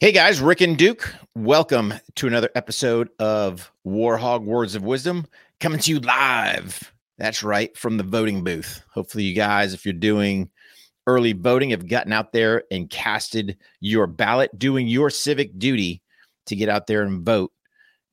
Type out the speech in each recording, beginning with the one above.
Hey guys, Rick and Duke, welcome to another episode of Warhog Words of Wisdom coming to you live. That's right, from the voting booth. Hopefully, you guys, if you're doing early voting, have gotten out there and casted your ballot, doing your civic duty to get out there and vote.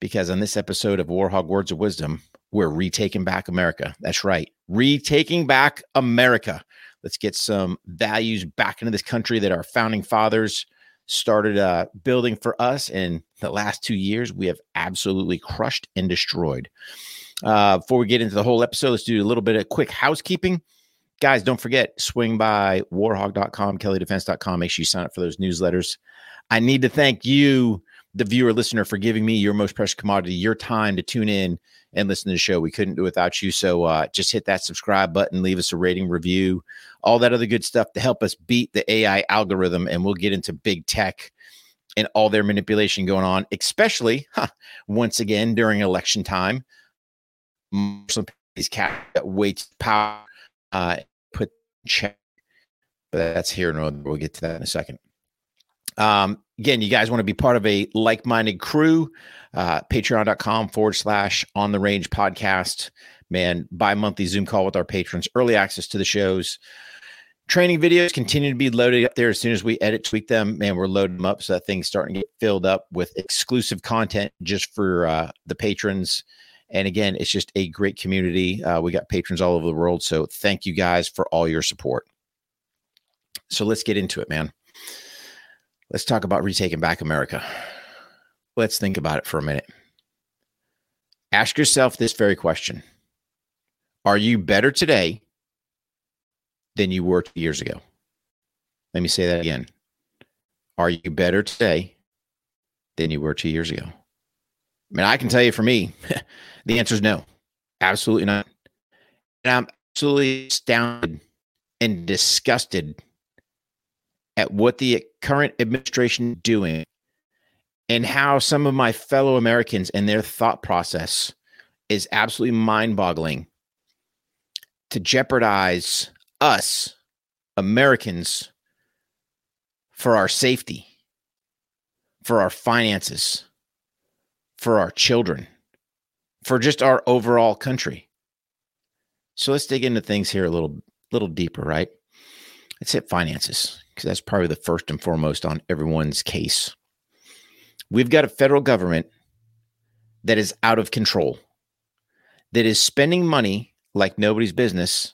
Because on this episode of Warhog Words of Wisdom, we're retaking back America. That's right, retaking back America. Let's get some values back into this country that our founding fathers started uh, building for us. In the last two years, we have absolutely crushed and destroyed. Uh, before we get into the whole episode, let's do a little bit of quick housekeeping. Guys, don't forget, swing by warhog.com, kellydefense.com. Make sure you sign up for those newsletters. I need to thank you, the viewer listener, for giving me your most precious commodity, your time to tune in and listen to the show. We couldn't do without you. So uh, just hit that subscribe button, leave us a rating, review, all that other good stuff to help us beat the AI algorithm. And we'll get into big tech and all their manipulation going on, especially huh, once again during election time. Some these cat weights power uh, put check, but that's here. No, we'll get to that in a second. Um, again, you guys want to be part of a like minded crew, uh, patreon.com forward slash on the range podcast. Man, bi monthly Zoom call with our patrons, early access to the shows. Training videos continue to be loaded up there as soon as we edit, tweak them. Man, we're loading them up so that thing's starting to get filled up with exclusive content just for uh, the patrons. And again, it's just a great community. Uh, we got patrons all over the world. So thank you guys for all your support. So let's get into it, man. Let's talk about retaking back America. Let's think about it for a minute. Ask yourself this very question Are you better today than you were two years ago? Let me say that again. Are you better today than you were two years ago? I mean, I can tell you for me, the answer is no, absolutely not. And I'm absolutely astounded and disgusted at what the current administration is doing and how some of my fellow Americans and their thought process is absolutely mind boggling to jeopardize us Americans for our safety, for our finances, for our children, for just our overall country. So let's dig into things here a little little deeper, right? Let's hit finances because that's probably the first and foremost on everyone's case. We've got a federal government that is out of control, that is spending money like nobody's business.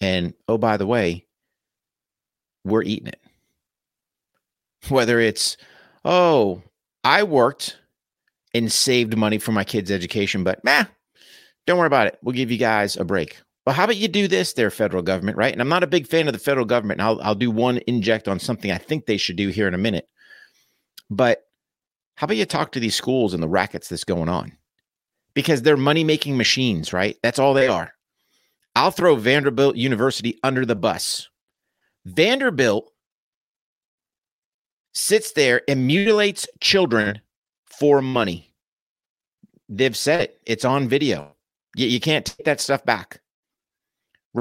And oh, by the way, we're eating it. Whether it's, oh, I worked and saved money for my kids' education, but meh, don't worry about it. We'll give you guys a break. Well, how about you do this there, federal government, right? And I'm not a big fan of the federal government. And I'll, I'll do one inject on something I think they should do here in a minute. But how about you talk to these schools and the rackets that's going on? Because they're money making machines, right? That's all they are. I'll throw Vanderbilt University under the bus. Vanderbilt sits there and mutilates children for money. They've said it, it's on video. You, you can't take that stuff back.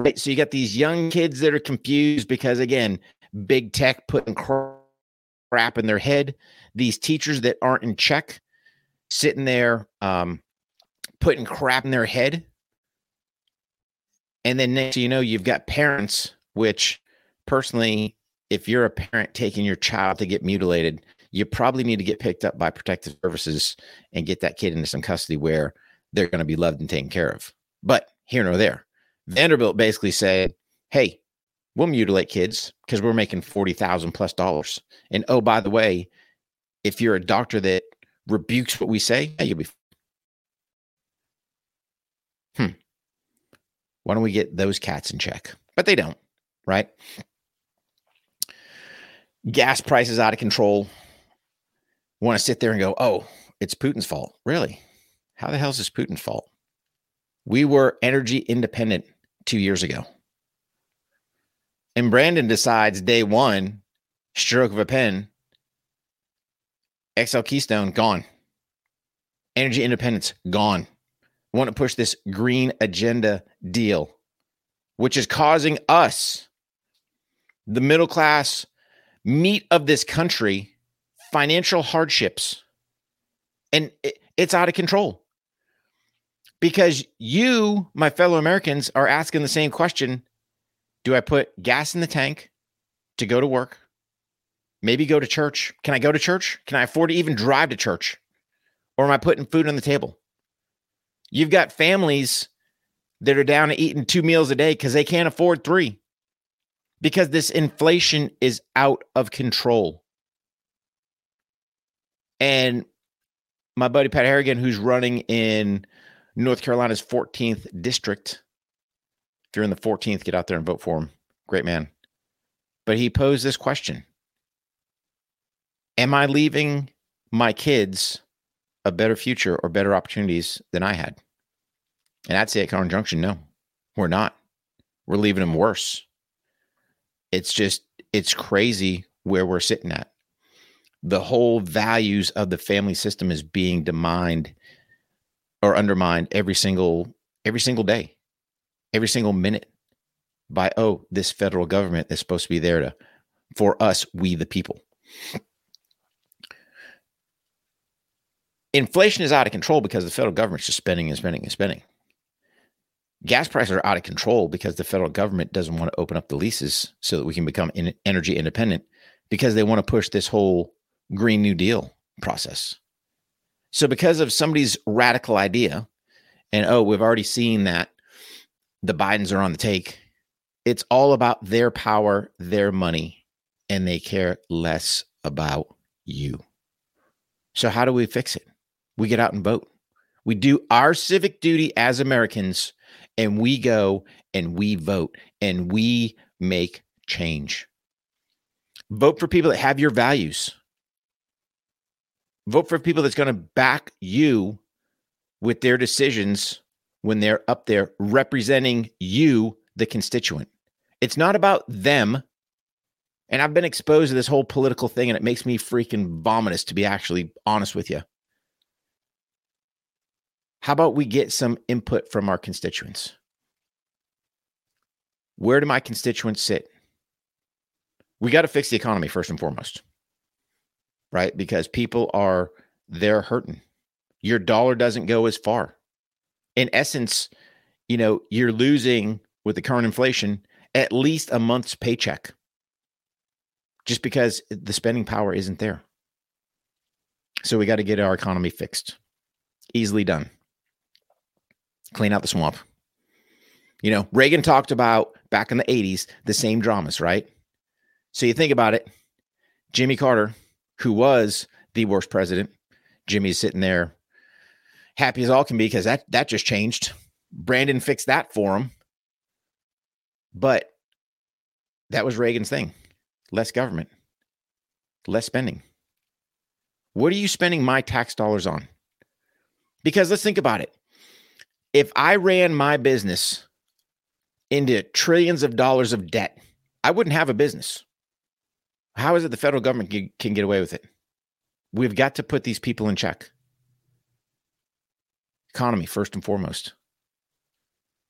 Right. So you got these young kids that are confused because, again, big tech putting crap in their head. These teachers that aren't in check, sitting there um, putting crap in their head. And then next you know, you've got parents, which personally, if you're a parent taking your child to get mutilated, you probably need to get picked up by protective services and get that kid into some custody where they're going to be loved and taken care of. But here nor there. Vanderbilt basically said, hey, we'll mutilate kids because we're making 40,000 plus dollars. And oh, by the way, if you're a doctor that rebukes what we say, yeah, you'll be. Hmm. Why don't we get those cats in check? But they don't, right? Gas prices out of control. Want to sit there and go, oh, it's Putin's fault. Really? How the hell is this Putin's fault? We were energy independent two years ago. And Brandon decides day one, stroke of a pen, XL Keystone gone. Energy independence gone. want to push this green agenda deal, which is causing us, the middle class meat of this country, financial hardships. And it's out of control because you, my fellow Americans, are asking the same question Do I put gas in the tank to go to work? Maybe go to church. Can I go to church? Can I afford to even drive to church? Or am I putting food on the table? You've got families that are down to eating two meals a day because they can't afford three because this inflation is out of control. And my buddy Pat Harrigan, who's running in North Carolina's 14th district, if you're in the 14th, get out there and vote for him. Great man. But he posed this question Am I leaving my kids a better future or better opportunities than I had? And I'd say at Conroe Junction, no, we're not. We're leaving them worse. It's just, it's crazy where we're sitting at. The whole values of the family system is being demined or undermined every single every single day, every single minute by oh, this federal government is supposed to be there to for us, we the people. Inflation is out of control because the federal government's just spending and spending and spending. Gas prices are out of control because the federal government doesn't want to open up the leases so that we can become energy independent because they want to push this whole Green New Deal process. So, because of somebody's radical idea, and oh, we've already seen that the Bidens are on the take, it's all about their power, their money, and they care less about you. So, how do we fix it? We get out and vote. We do our civic duty as Americans and we go and we vote and we make change. Vote for people that have your values. Vote for people that's going to back you with their decisions when they're up there representing you, the constituent. It's not about them. And I've been exposed to this whole political thing, and it makes me freaking vomitous, to be actually honest with you. How about we get some input from our constituents? Where do my constituents sit? We got to fix the economy first and foremost, right? Because people are, they're hurting. Your dollar doesn't go as far. In essence, you know, you're losing with the current inflation at least a month's paycheck just because the spending power isn't there. So we got to get our economy fixed. Easily done clean out the swamp. You know, Reagan talked about back in the 80s the same dramas, right? So you think about it Jimmy Carter, who was the worst president, Jimmy's sitting there happy as all can be because that, that just changed. Brandon fixed that for him. But that was Reagan's thing less government, less spending. What are you spending my tax dollars on? Because let's think about it if I ran my business into trillions of dollars of debt, I wouldn't have a business. How is it the federal government can get away with it? We've got to put these people in check. Economy, first and foremost.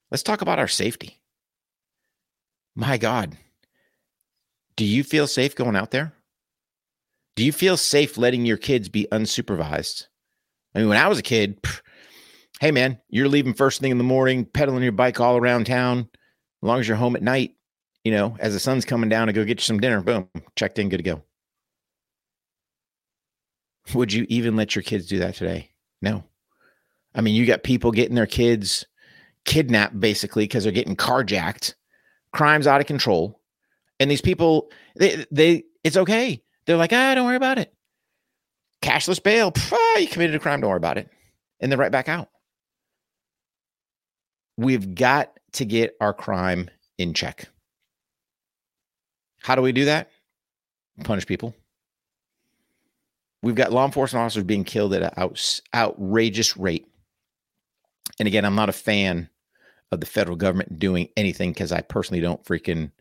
Let's talk about our safety. My God, do you feel safe going out there? Do you feel safe letting your kids be unsupervised? I mean, when I was a kid, hey man, you're leaving first thing in the morning, pedaling your bike all around town. As long as you're home at night, you know, as the sun's coming down to go get you some dinner, boom, checked in, good to go. Would you even let your kids do that today? No. I mean, you got people getting their kids kidnapped basically because they're getting carjacked. Crime's out of control. And these people, they, they, it's okay. They're like, ah, don't worry about it. Cashless bail. Ah, you committed a crime. Don't worry about it. And they're right back out. We've got to get our crime in check. How do we do that? Punish people. We've got law enforcement officers being killed at an out, outrageous rate. And again, I'm not a fan of the federal government doing anything because I personally don't freaking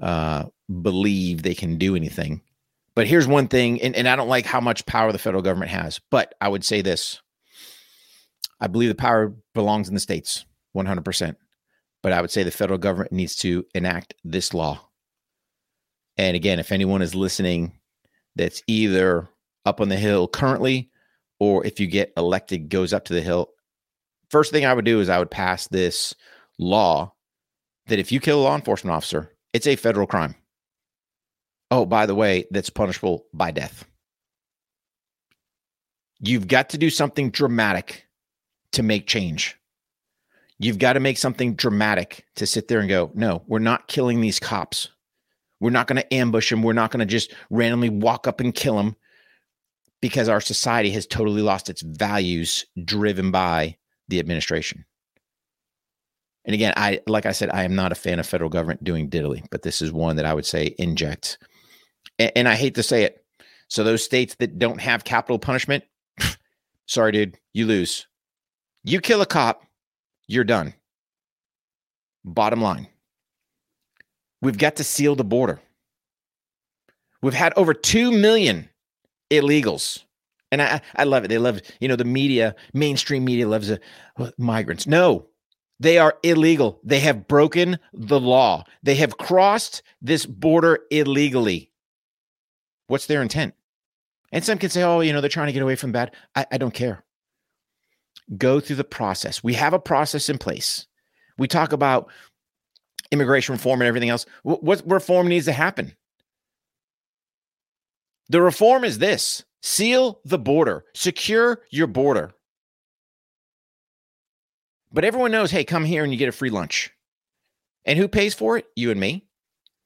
uh, believe they can do anything. But here's one thing, and, and I don't like how much power the federal government has, but I would say this I believe the power belongs in the states. 100%. But I would say the federal government needs to enact this law. And again, if anyone is listening that's either up on the hill currently, or if you get elected, goes up to the hill. First thing I would do is I would pass this law that if you kill a law enforcement officer, it's a federal crime. Oh, by the way, that's punishable by death. You've got to do something dramatic to make change. You've got to make something dramatic to sit there and go, no, we're not killing these cops. We're not going to ambush them. We're not going to just randomly walk up and kill them because our society has totally lost its values driven by the administration. And again, I like I said, I am not a fan of federal government doing diddly, but this is one that I would say inject. And, and I hate to say it. So those states that don't have capital punishment, sorry, dude, you lose. You kill a cop, you're done. Bottom line. We've got to seal the border. We've had over 2 million illegals. And I, I love it. They love, you know, the media, mainstream media loves uh, migrants. No, they are illegal. They have broken the law. They have crossed this border illegally. What's their intent? And some can say, oh, you know, they're trying to get away from bad. I, I don't care. Go through the process. We have a process in place. We talk about immigration reform and everything else. What, reform needs to happen? The reform is this seal the border, secure your border. But everyone knows, hey, come here and you get a free lunch. And who pays for it? You and me.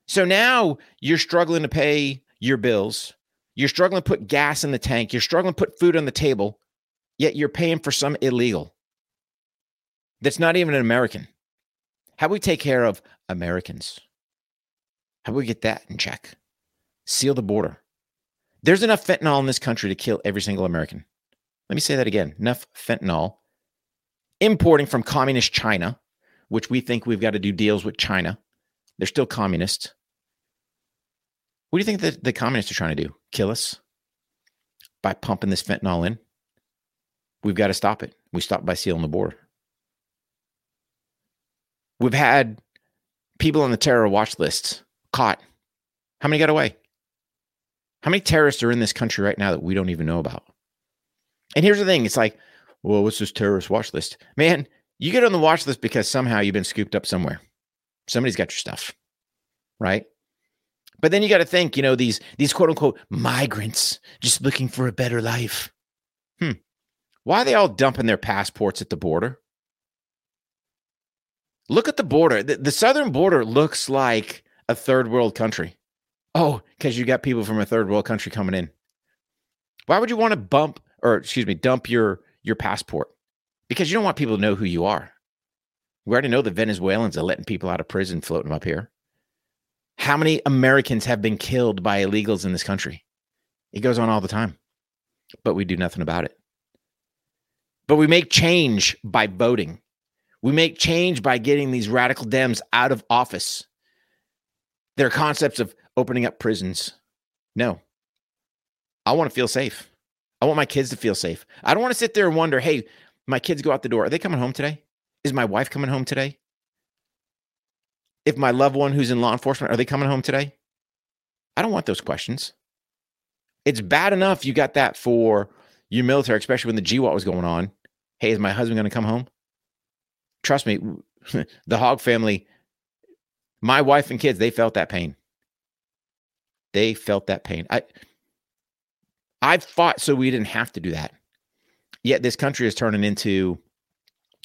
So now you're struggling to pay your bills. You're struggling to put gas in the tank. You're struggling to put food on the table, yet you're paying for some illegal that's not even an American. How do we take care of Americans? How do we get that in check? Seal the border. There's enough fentanyl in this country to kill every single American. Let me say that again enough fentanyl importing from communist China, which we think we've got to do deals with China. They're still communists. What do you think that the communists are trying to do? Kill us by pumping this fentanyl in? We've got to stop it. We stop by sealing the border. We've had people on the terror watch lists caught. How many got away? How many terrorists are in this country right now that we don't even know about? And here's the thing it's like, well, what's this terrorist watch list? Man, you get on the watch list because somehow you've been scooped up somewhere. Somebody's got your stuff, right? But then you got to think, you know, these these quote unquote migrants just looking for a better life. Hmm. Why are they all dumping their passports at the border? Look at the border. The, the southern border looks like a third world country. Oh, because you got people from a third world country coming in. Why would you want to bump or excuse me, dump your your passport? Because you don't want people to know who you are. We already know the Venezuelans are letting people out of prison floating up here. How many Americans have been killed by illegals in this country? It goes on all the time, but we do nothing about it. But we make change by voting. We make change by getting these radical Dems out of office. Their concepts of opening up prisons. No. I want to feel safe. I want my kids to feel safe. I don't want to sit there and wonder, hey, my kids go out the door. Are they coming home today? Is my wife coming home today? If my loved one who's in law enforcement, are they coming home today? I don't want those questions. It's bad enough you got that for your military, especially when the GWOT was going on. Hey, is my husband going to come home? Trust me, the Hog family, my wife and kids, they felt that pain. They felt that pain. I I've fought so we didn't have to do that. Yet this country is turning into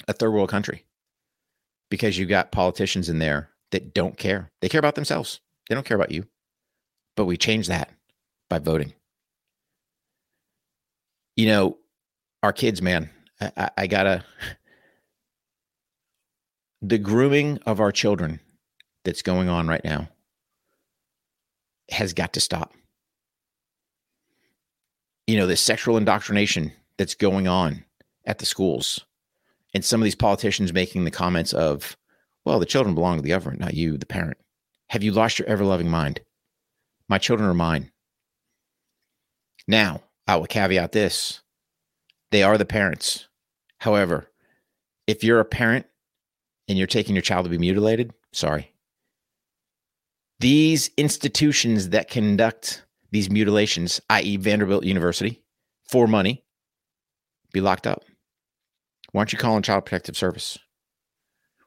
a third world country because you've got politicians in there that don't care. They care about themselves. They don't care about you. But we change that by voting. You know, our kids, man, I, I gotta the grooming of our children that's going on right now has got to stop. You know, the sexual indoctrination that's going on at the schools, and some of these politicians making the comments of, well, the children belong to the government, not you, the parent. Have you lost your ever loving mind? My children are mine. Now, I will caveat this they are the parents. However, if you're a parent and you're taking your child to be mutilated, sorry, these institutions that conduct these mutilations, i.e., Vanderbilt University, for money, be locked up? Why aren't you calling Child Protective Service?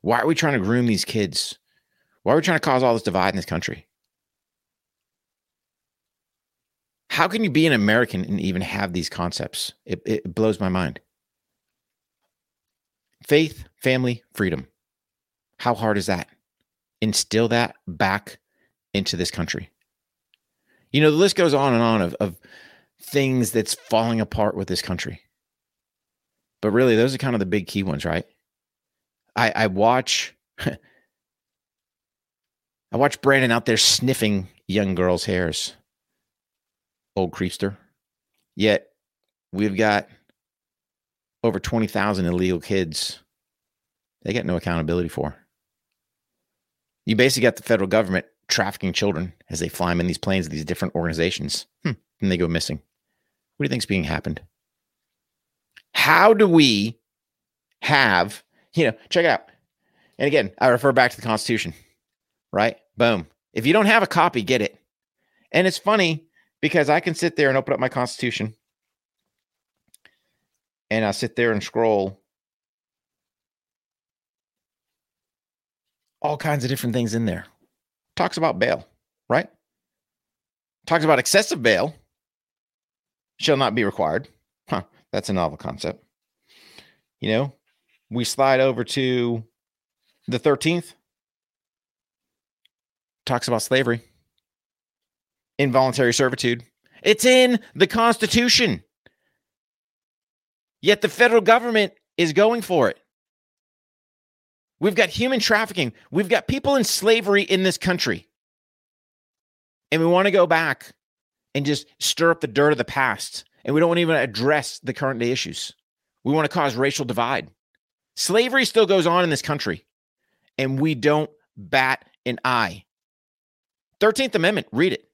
Why are we trying to groom these kids? Why are we trying to cause all this divide in this country? How can you be an American and even have these concepts? It, it blows my mind. Faith, family, freedom. How hard is that? Instill that back into this country. You know, the list goes on and on of, of things that's falling apart with this country. But really, those are kind of the big key ones, right? I, I watch I watch Brandon out there sniffing young girls' hairs. Old creepster. Yet we've got over 20,000 illegal kids they get no accountability for. You basically got the federal government trafficking children as they fly them in these planes of these different organizations. Hmm, and they go missing. What do you think's being happened? How do we have, you know, check it out. And again, I refer back to the Constitution, right? Boom. If you don't have a copy, get it. And it's funny because I can sit there and open up my Constitution and I'll sit there and scroll all kinds of different things in there. Talks about bail, right? Talks about excessive bail shall not be required. Huh, that's a novel concept. You know, we slide over to the 13th. Talks about slavery, involuntary servitude. It's in the Constitution. Yet the federal government is going for it. We've got human trafficking. We've got people in slavery in this country. And we want to go back and just stir up the dirt of the past. And we don't even address the current day issues. We want to cause racial divide. Slavery still goes on in this country, and we don't bat an eye. 13th Amendment, read it.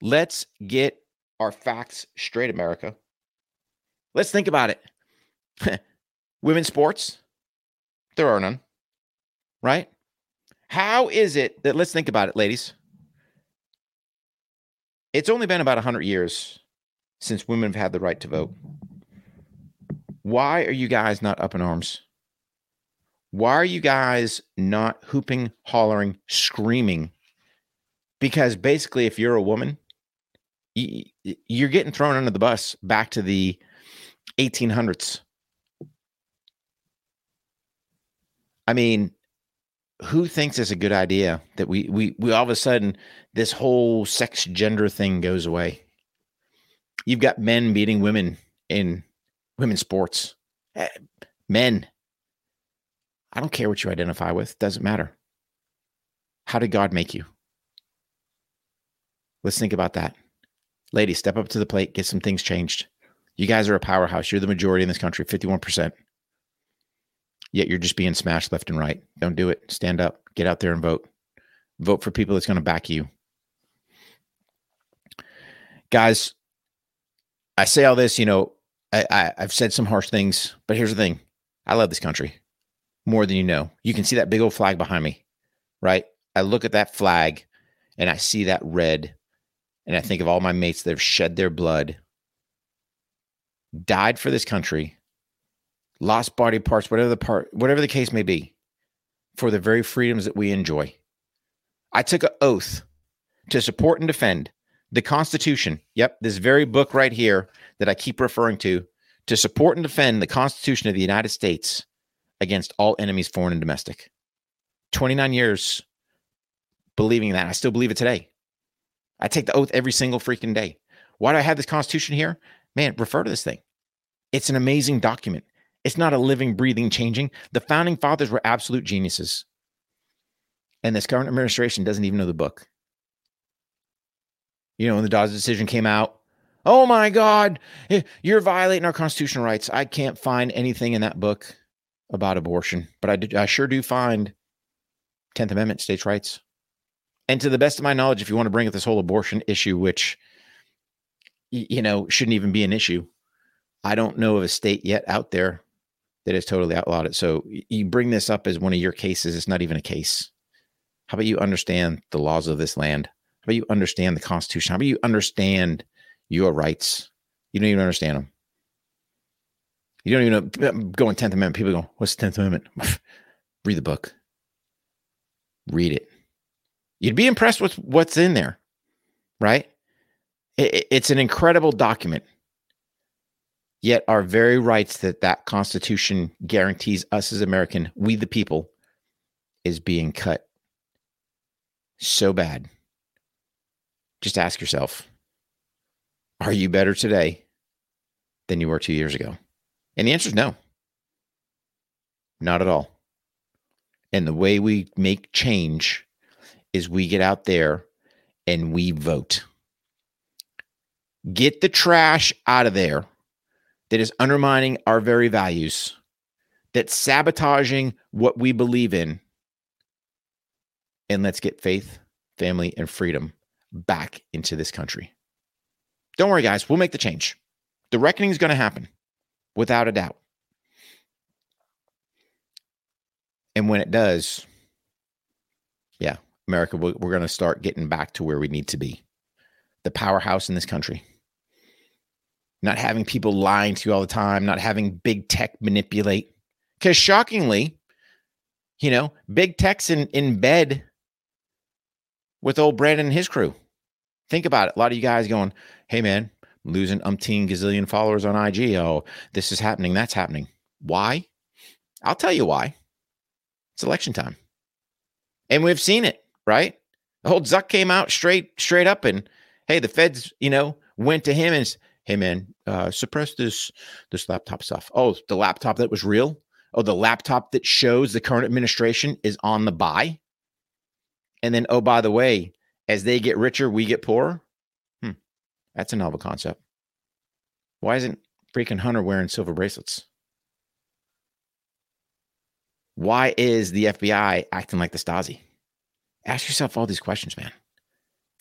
Let's get our facts straight, America. Let's think about it. Women's sports, there are none, right? How is it that, let's think about it, ladies. It's only been about 100 years since women have had the right to vote. Why are you guys not up in arms? Why are you guys not hooping, hollering, screaming? Because basically, if you're a woman, you're getting thrown under the bus back to the 1800s. I mean, who thinks it's a good idea that we we we all of a sudden this whole sex gender thing goes away? You've got men beating women in women's sports. Eh, men. I don't care what you identify with, doesn't matter. How did God make you? Let's think about that. Ladies, step up to the plate, get some things changed. You guys are a powerhouse. You're the majority in this country, 51%. Yet you're just being smashed left and right. Don't do it. Stand up. Get out there and vote. Vote for people that's going to back you. Guys, I say all this, you know, I, I, I've said some harsh things, but here's the thing I love this country more than you know. You can see that big old flag behind me, right? I look at that flag and I see that red and I think of all my mates that have shed their blood, died for this country, lost body parts, whatever the part, whatever the case may be, for the very freedoms that we enjoy. I took an oath to support and defend the Constitution. Yep, this very book right here that I keep referring to, to support and defend the Constitution of the United States against all enemies, foreign and domestic. 29 years believing that. I still believe it today. I take the oath every single freaking day. Why do I have this Constitution here? Man, refer to this thing. It's an amazing document. It's not a living, breathing, changing. The founding fathers were absolute geniuses. And this current administration doesn't even know the book. You know, when the Dobbs decision came out, oh my God, you're violating our constitutional rights. I can't find anything in that book about abortion, but I, I sure do find 10th Amendment states' rights. And to the best of my knowledge, if you want to bring up this whole abortion issue, which you know shouldn't even be an issue, I don't know of a state yet out there that has totally outlawed it. So you bring this up as one of your cases. It's not even a case. How about you understand the laws of this land? How about you understand the Constitution? How about you understand your rights? You don't even understand them. You don't even know. Going Tenth Amendment. People go, "What's the Tenth Amendment?" Read the book. Read it. You'd be impressed with what's in there, right? It's an incredible document. Yet our very rights that that Constitution guarantees us as American, we the people, is being cut so bad. Just ask yourself, are you better today than you were two years ago? And the answer is no, not at all. And the way we make change is we get out there and we vote. Get the trash out of there that is undermining our very values, that's sabotaging what we believe in. And let's get faith, family, and freedom back into this country. Don't worry, guys, we'll make the change. The reckoning is going to happen without a doubt. And when it does, yeah, America, we're going to start getting back to where we need to be the powerhouse in this country not having people lying to you all the time, not having big tech manipulate. Because shockingly, you know, big tech's in, in bed with old Brandon and his crew. Think about it. A lot of you guys going, hey, man, losing umpteen gazillion followers on IG. Oh, this is happening. That's happening. Why? I'll tell you why. It's election time. And we've seen it, right? The old Zuck came out straight, straight up and hey, the feds, you know, went to him and hey man, uh, suppress this this laptop stuff. Oh, the laptop that was real. Oh, the laptop that shows the current administration is on the buy. And then, oh, by the way, as they get richer, we get poorer. Hmm, that's a novel concept. Why isn't freaking Hunter wearing silver bracelets? Why is the FBI acting like the Stasi? Ask yourself all these questions, man.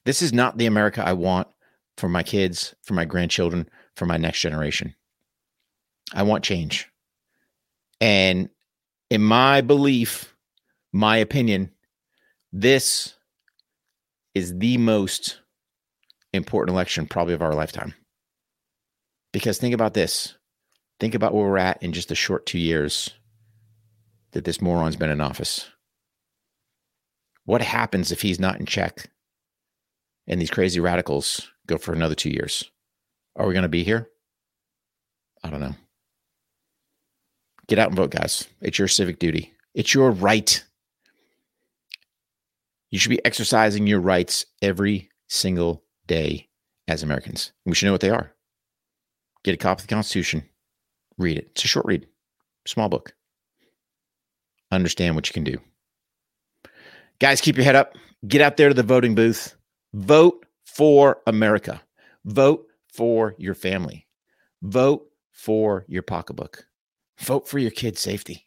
This is not the America I want for my kids, for my grandchildren, for my next generation. I want change. And in my belief, my opinion, this is the most important election probably of our lifetime. Because think about this. Think about where we're at in just a short two years that this moron's been in office. What happens if he's not in check and these crazy radicals go for another two years. Are we going to be here? I don't know. Get out and vote, guys. It's your civic duty, it's your right. You should be exercising your rights every single day as Americans. We should know what they are. Get a copy of the Constitution, read it. It's a short read, small book. Understand what you can do. Guys, keep your head up. Get out there to the voting booth. Vote for America. Vote for your family. Vote for your pocketbook. Vote for your kids' safety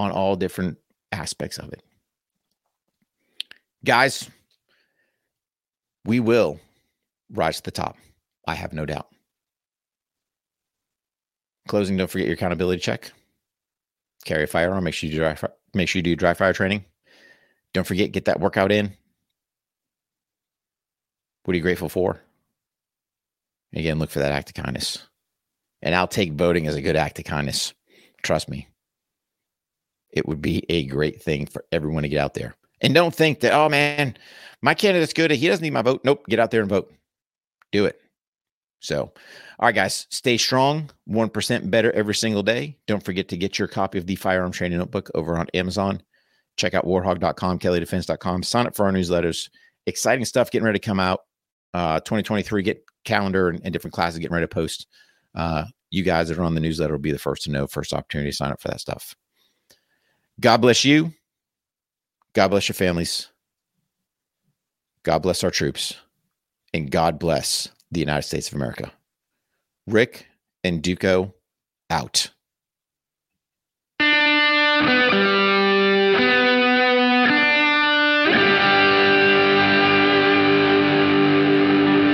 on all different aspects of it. Guys, we will rise to the top. I have no doubt. Closing, don't forget your accountability check. Carry a firearm. Make sure you do dry, make sure you do dry fire training. Don't forget, get that workout in. What are you grateful for? Again, look for that act of kindness. And I'll take voting as a good act of kindness. Trust me. It would be a great thing for everyone to get out there. And don't think that, oh man, my candidate's good. He doesn't need my vote. Nope. Get out there and vote. Do it. So, all right, guys, stay strong. 1% better every single day. Don't forget to get your copy of the Firearm Training Notebook over on Amazon. Check out warhog.com, kellydefense.com. Sign up for our newsletters. Exciting stuff getting ready to come out uh, 2023 get calendar and, and, different classes getting ready to post. Uh, you guys that are on the newsletter will be the first to know, first opportunity to sign up for that stuff. God bless you. God bless your families. God bless our troops. And God bless the United States of America. Rick and Duco out.